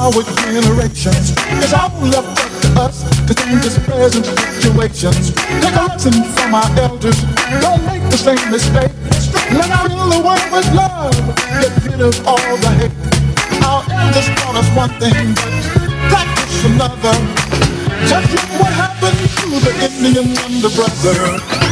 our generations. It's all up to us to change this present situations. Take a lesson from our elders. Don't make the same mistake. When I fill the world with love, get rid of all the hate. Our elders taught us one thing, but practice another. Just look what happened to the Indian and the brother.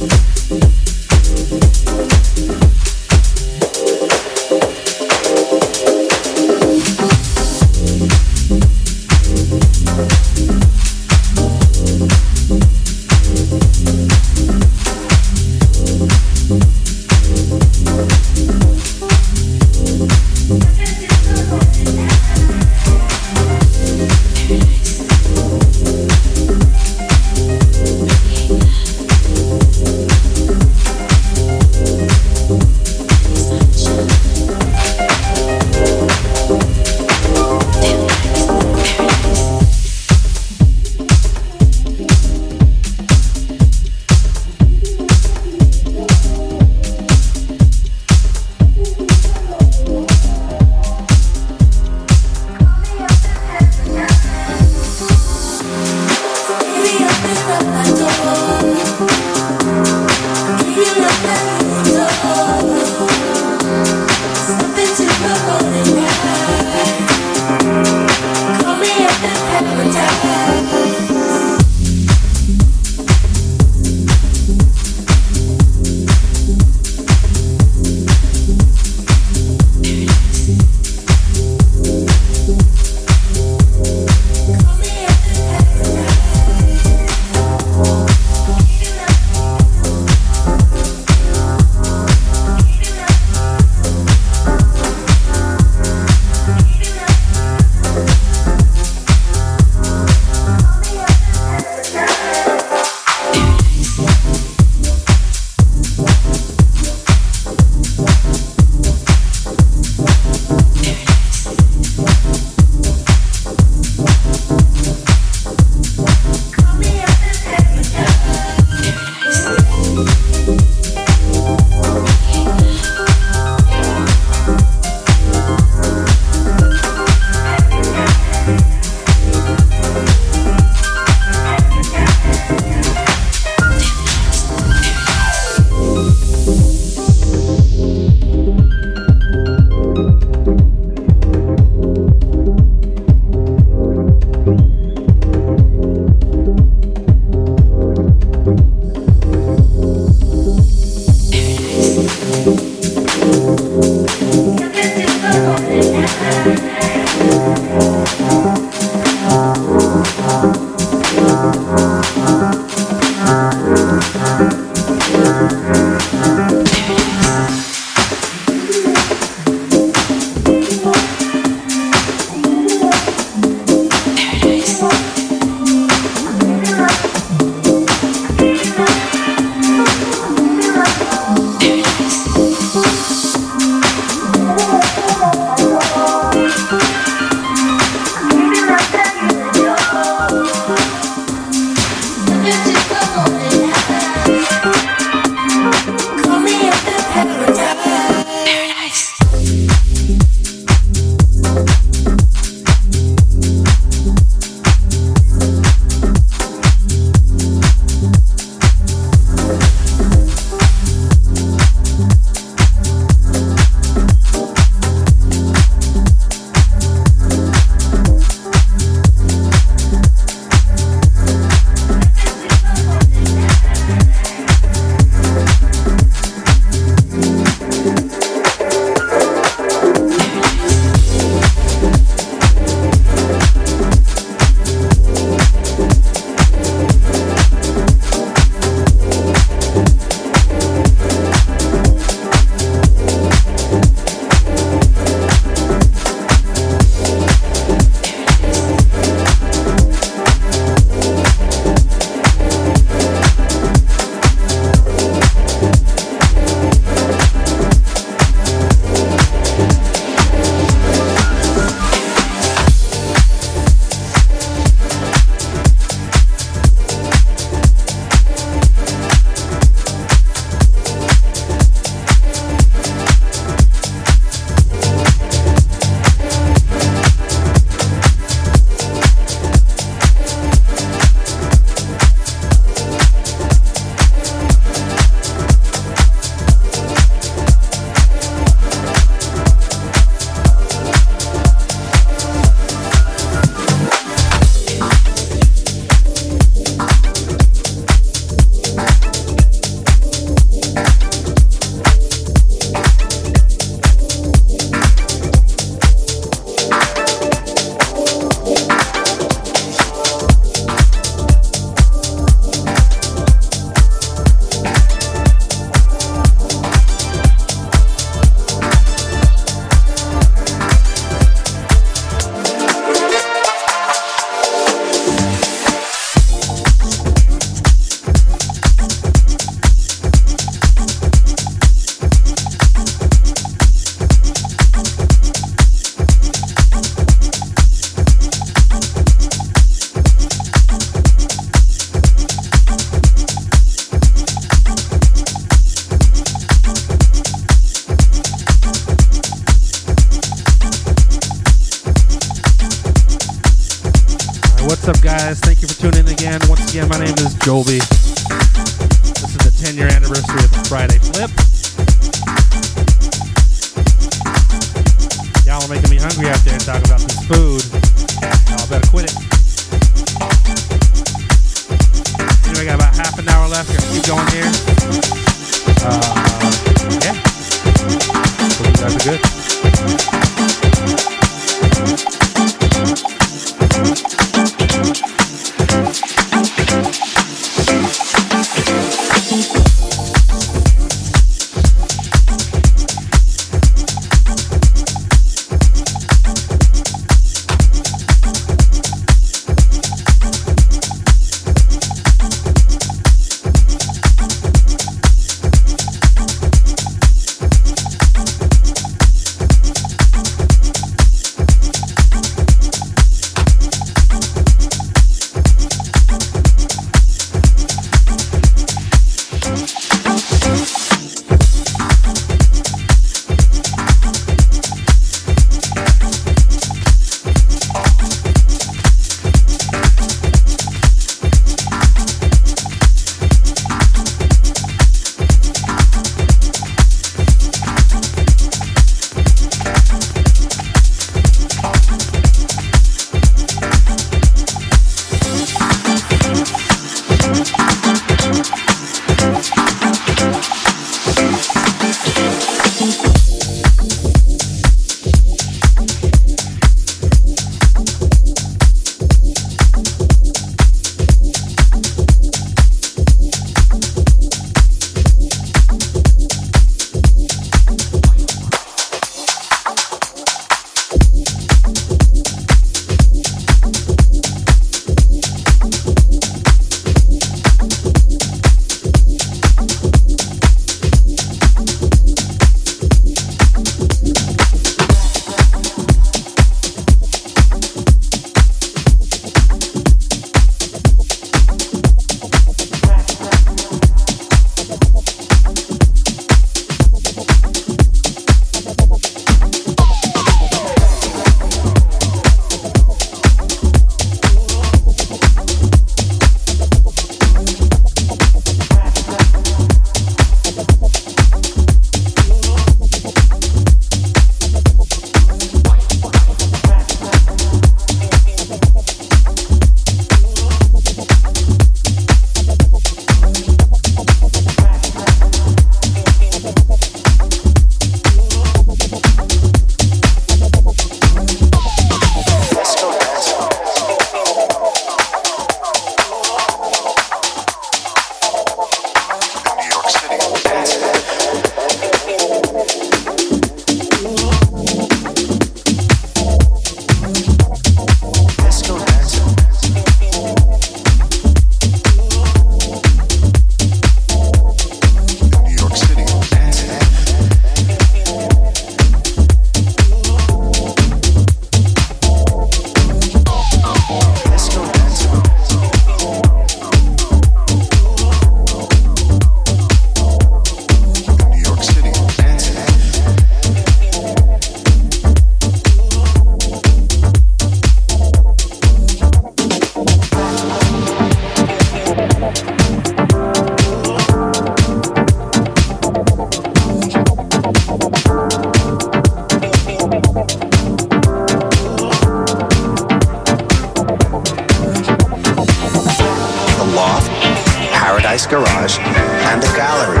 Garage, and the Gallery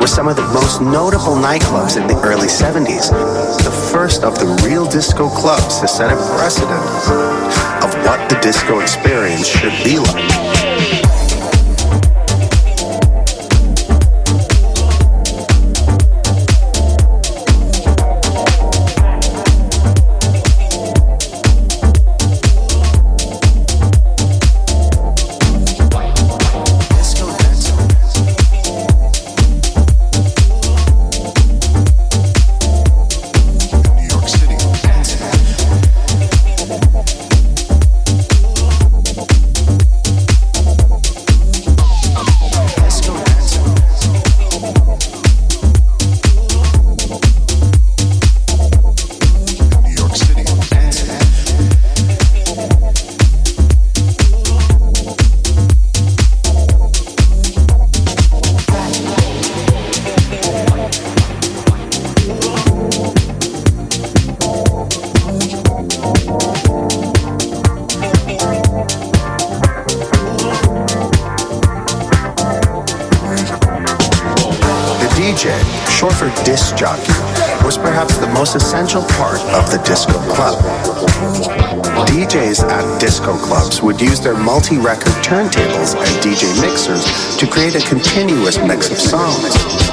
were some of the most notable nightclubs in the early 70s, the first of the real disco clubs to set a precedent of what the disco experience should be like. Multi-record turntables and DJ mixers to create a continuous mix of songs.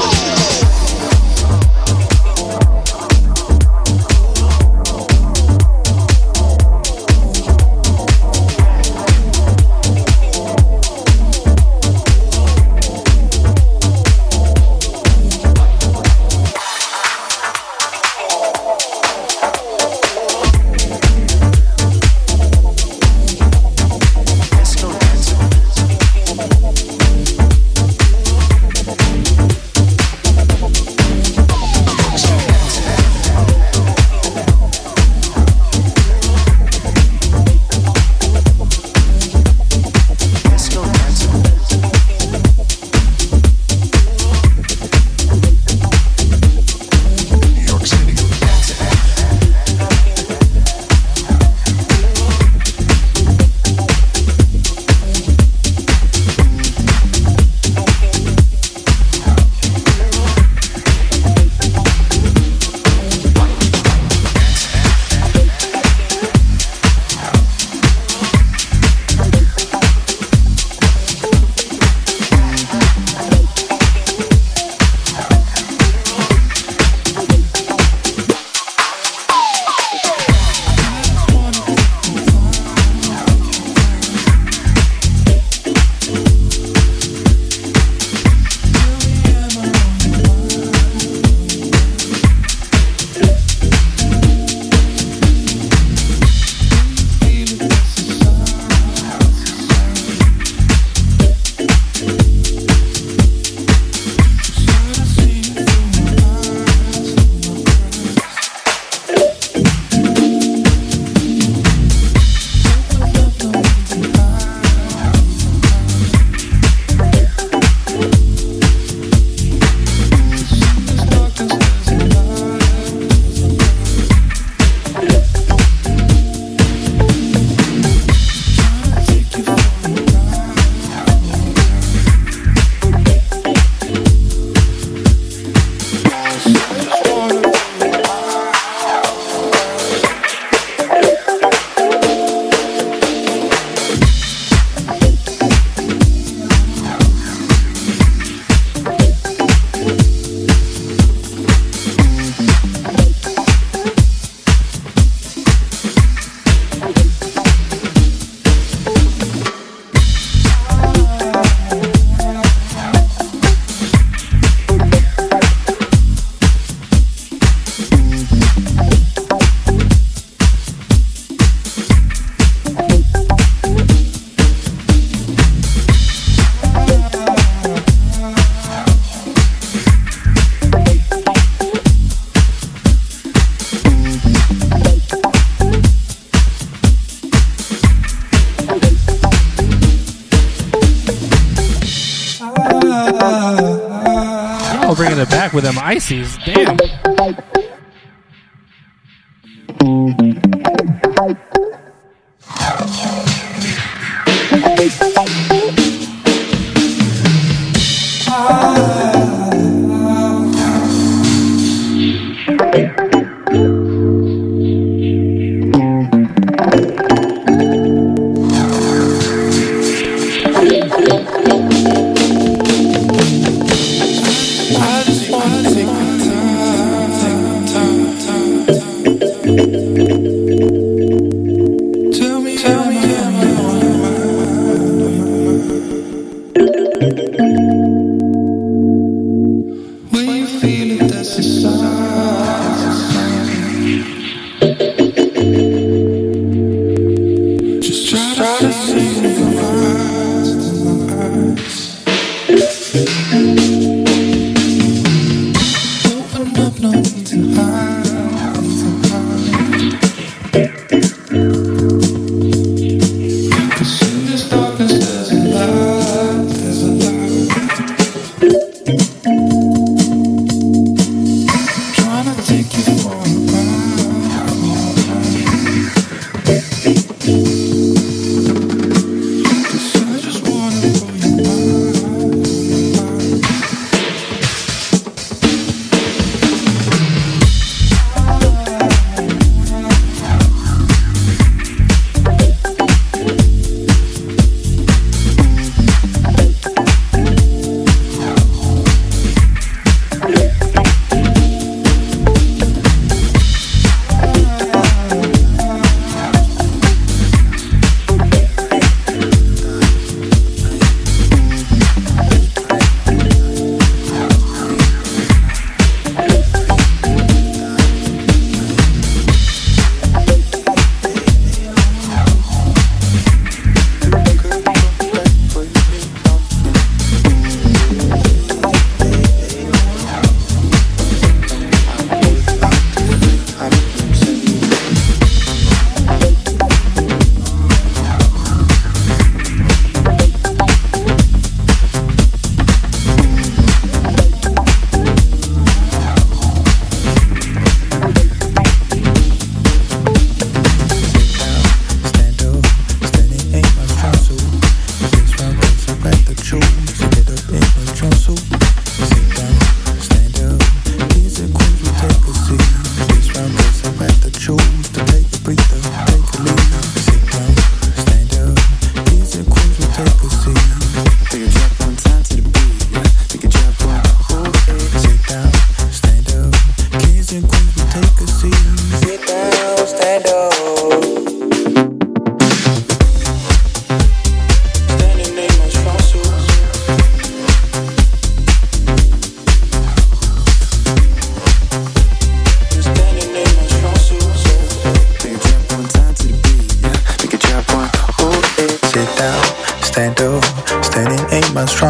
With them ices. Damn.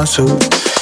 console.